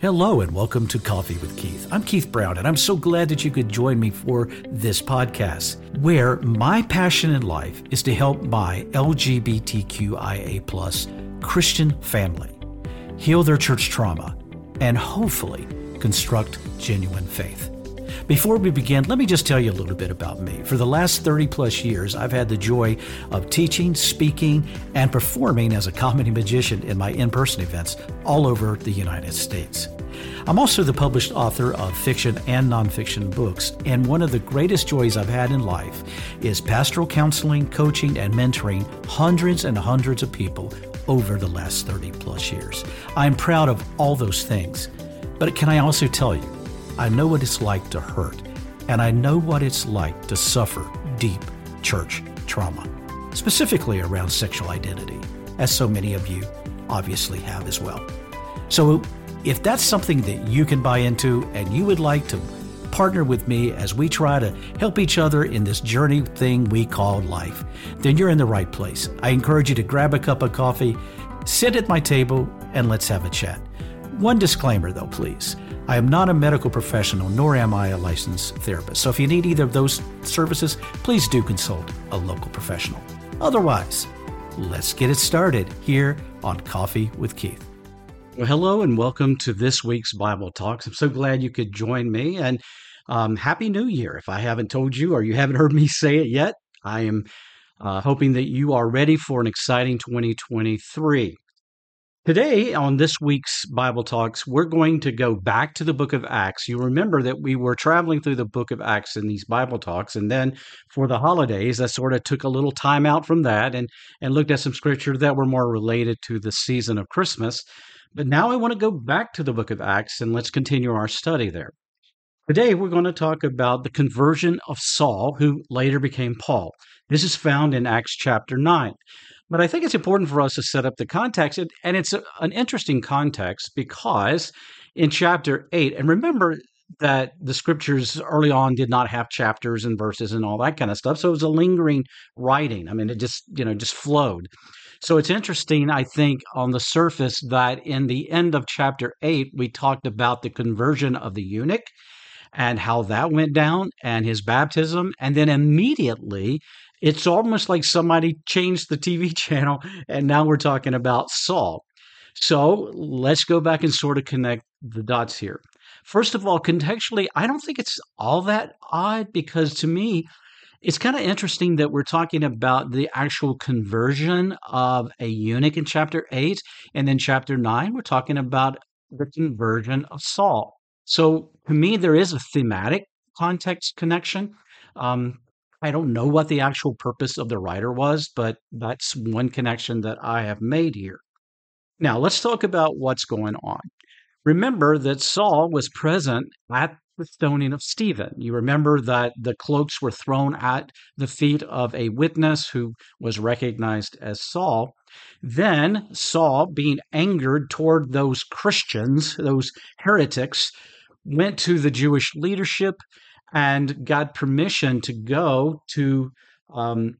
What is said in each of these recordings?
Hello and welcome to Coffee with Keith. I'm Keith Brown, and I'm so glad that you could join me for this podcast, where my passion in life is to help my LGBTQIA Christian family heal their church trauma and hopefully construct genuine faith. Before we begin, let me just tell you a little bit about me. For the last 30 plus years, I've had the joy of teaching, speaking, and performing as a comedy magician in my in person events all over the United States. I'm also the published author of fiction and nonfiction books, and one of the greatest joys I've had in life is pastoral counseling, coaching, and mentoring hundreds and hundreds of people over the last 30 plus years. I'm proud of all those things, but can I also tell you, I know what it's like to hurt, and I know what it's like to suffer deep church trauma, specifically around sexual identity, as so many of you obviously have as well. So, if that's something that you can buy into and you would like to partner with me as we try to help each other in this journey thing we call life, then you're in the right place. I encourage you to grab a cup of coffee, sit at my table, and let's have a chat. One disclaimer though, please. I am not a medical professional, nor am I a licensed therapist. So if you need either of those services, please do consult a local professional. Otherwise, let's get it started here on Coffee with Keith. Well, hello and welcome to this week's Bible Talks. I'm so glad you could join me and um, Happy New Year. If I haven't told you or you haven't heard me say it yet, I am uh, hoping that you are ready for an exciting 2023. Today, on this week's Bible Talks, we're going to go back to the book of Acts. You remember that we were traveling through the book of Acts in these Bible Talks, and then for the holidays, I sort of took a little time out from that and, and looked at some scripture that were more related to the season of Christmas. But now I want to go back to the book of Acts and let's continue our study there. Today, we're going to talk about the conversion of Saul, who later became Paul. This is found in Acts chapter 9. But I think it's important for us to set up the context. And it's an interesting context because in chapter 8, and remember that the scriptures early on did not have chapters and verses and all that kind of stuff. So it was a lingering writing. I mean, it just, you know, just flowed. So it's interesting, I think, on the surface that in the end of chapter 8, we talked about the conversion of the eunuch and how that went down and his baptism. And then immediately it's almost like somebody changed the TV channel and now we're talking about Saul. So let's go back and sort of connect the dots here. First of all, contextually, I don't think it's all that odd because to me, it's kind of interesting that we're talking about the actual conversion of a eunuch in chapter 8. And then chapter 9, we're talking about the conversion of Saul. So to me, there is a thematic context connection. Um, I don't know what the actual purpose of the writer was, but that's one connection that I have made here. Now, let's talk about what's going on. Remember that Saul was present at the stoning of Stephen. You remember that the cloaks were thrown at the feet of a witness who was recognized as Saul. Then Saul, being angered toward those Christians, those heretics, went to the Jewish leadership and got permission to go to um,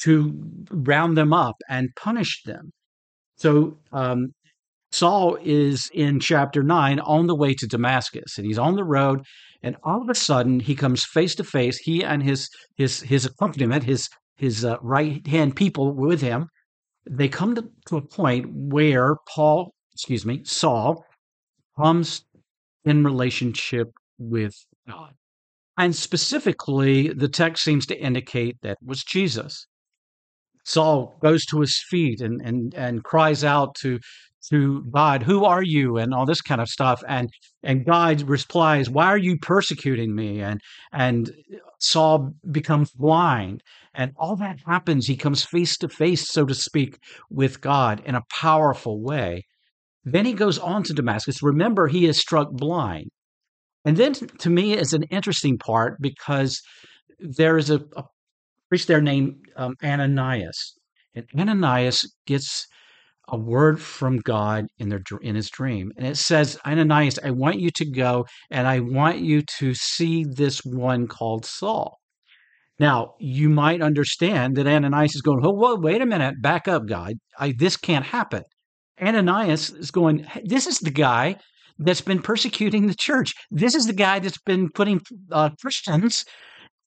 to round them up and punish them. So um, Saul is in chapter nine on the way to Damascus, and he's on the road, and all of a sudden he comes face to face. He and his his his accompaniment, his his uh, right hand people with him, they come to, to a point where Paul, excuse me, Saul, comes in relationship with God. And specifically, the text seems to indicate that was Jesus. Saul goes to his feet and, and, and cries out to, to God, Who are you? and all this kind of stuff. And, and God replies, Why are you persecuting me? And, and Saul becomes blind. And all that happens. He comes face to face, so to speak, with God in a powerful way. Then he goes on to Damascus. Remember, he is struck blind. And then to me is an interesting part because there is a, a priest there named um, Ananias. And Ananias gets a word from God in their in his dream, and it says, "Ananias, I want you to go, and I want you to see this one called Saul." Now, you might understand that Ananias is going, "Oh, whoa, wait a minute, back up, God. I, this can't happen." Ananias is going, "This is the guy that's been persecuting the church. This is the guy that's been putting uh, Christians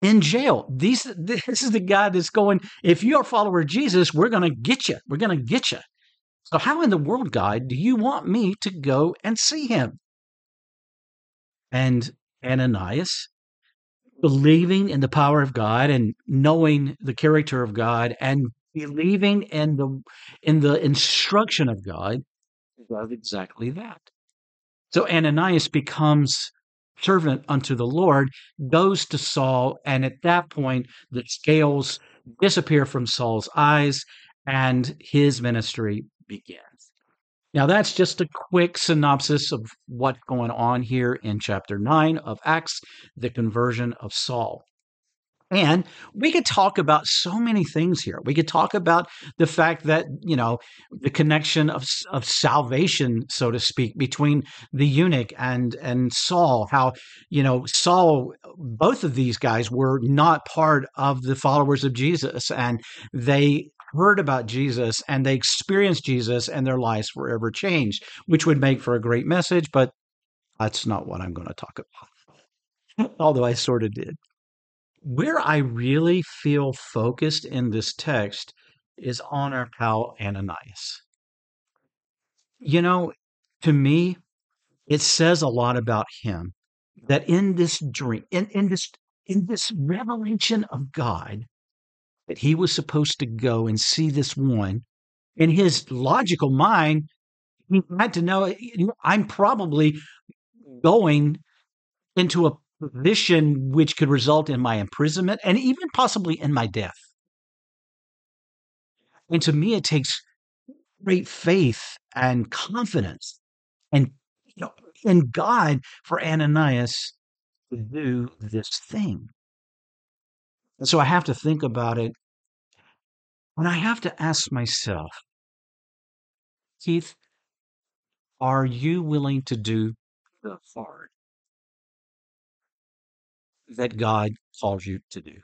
in jail. These, this is the guy that's going, if you're a follower of Jesus, we're going to get you. We're going to get you. So, how in the world, God, do you want me to go and see him? And Ananias, believing in the power of God and knowing the character of God and believing in the in the instruction of God, does exactly that. So Ananias becomes servant unto the Lord, goes to Saul, and at that point the scales disappear from Saul's eyes and his ministry begins. Now, that's just a quick synopsis of what's going on here in chapter 9 of Acts, the conversion of Saul. And we could talk about so many things here. We could talk about the fact that, you know, the connection of, of salvation, so to speak, between the eunuch and, and Saul, how, you know, Saul, both of these guys were not part of the followers of Jesus and they heard about Jesus and they experienced Jesus and their lives forever changed, which would make for a great message, but that's not what I'm going to talk about. Although I sort of did. Where I really feel focused in this text is on our pal Ananias. You know, to me, it says a lot about him that in this dream, in, in this in this revelation of God, that he was supposed to go and see this one. In his logical mind, he had to know I'm probably going into a position which could result in my imprisonment and even possibly in my death. And to me, it takes great faith and confidence and you know, in God for Ananias to do this thing. And so I have to think about it. And I have to ask myself, Keith, are you willing to do the hard? That God calls you to do.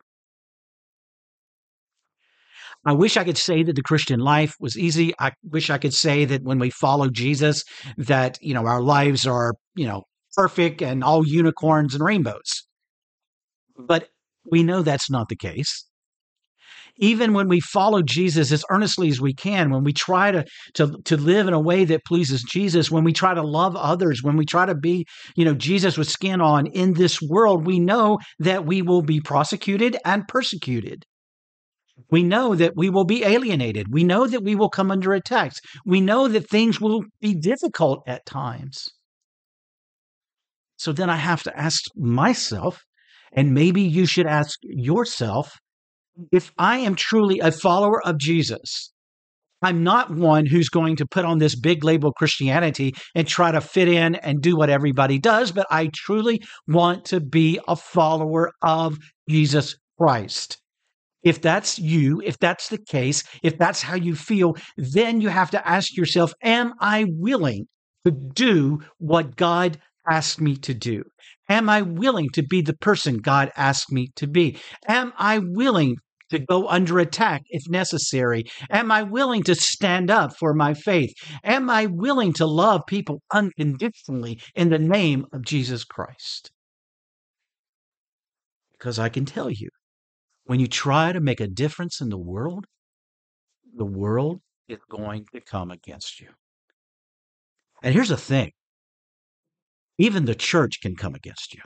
I wish I could say that the Christian life was easy. I wish I could say that when we follow Jesus, that you know our lives are you know perfect and all unicorns and rainbows. But we know that's not the case even when we follow Jesus as earnestly as we can, when we try to, to, to live in a way that pleases Jesus, when we try to love others, when we try to be, you know, Jesus with skin on in this world, we know that we will be prosecuted and persecuted. We know that we will be alienated. We know that we will come under attacks. We know that things will be difficult at times. So then I have to ask myself, and maybe you should ask yourself, if I am truly a follower of Jesus, I'm not one who's going to put on this big label Christianity and try to fit in and do what everybody does, but I truly want to be a follower of Jesus Christ. If that's you, if that's the case, if that's how you feel, then you have to ask yourself, am I willing to do what God asked me to do? Am I willing to be the person God asked me to be? Am I willing to go under attack if necessary? Am I willing to stand up for my faith? Am I willing to love people unconditionally in the name of Jesus Christ? Because I can tell you, when you try to make a difference in the world, the world is going to come against you. And here's the thing even the church can come against you.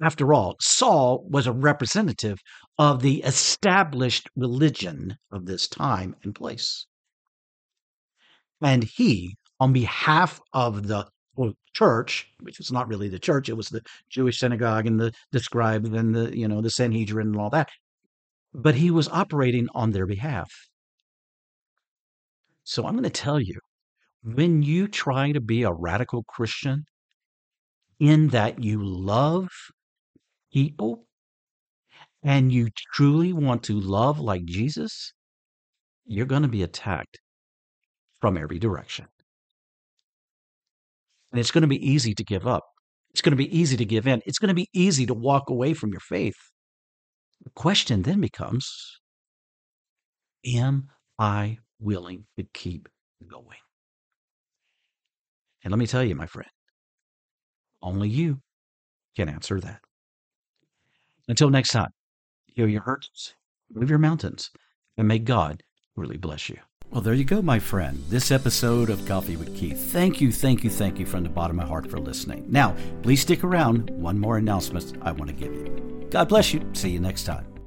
After all, Saul was a representative of the established religion of this time and place. And he, on behalf of the church, which was not really the church, it was the Jewish synagogue and the, the scribe and the, you know, the Sanhedrin and all that. But he was operating on their behalf. So I'm going to tell you, when you try to be a radical Christian, in that you love people and you truly want to love like Jesus, you're going to be attacked from every direction. And it's going to be easy to give up. It's going to be easy to give in. It's going to be easy to walk away from your faith. The question then becomes Am I willing to keep going? And let me tell you, my friend, only you can answer that. Until next time, heal your hurts, move your mountains, and may God really bless you. Well, there you go, my friend. This episode of Coffee with Keith. Thank you, thank you, thank you from the bottom of my heart for listening. Now, please stick around. One more announcement I want to give you. God bless you. See you next time.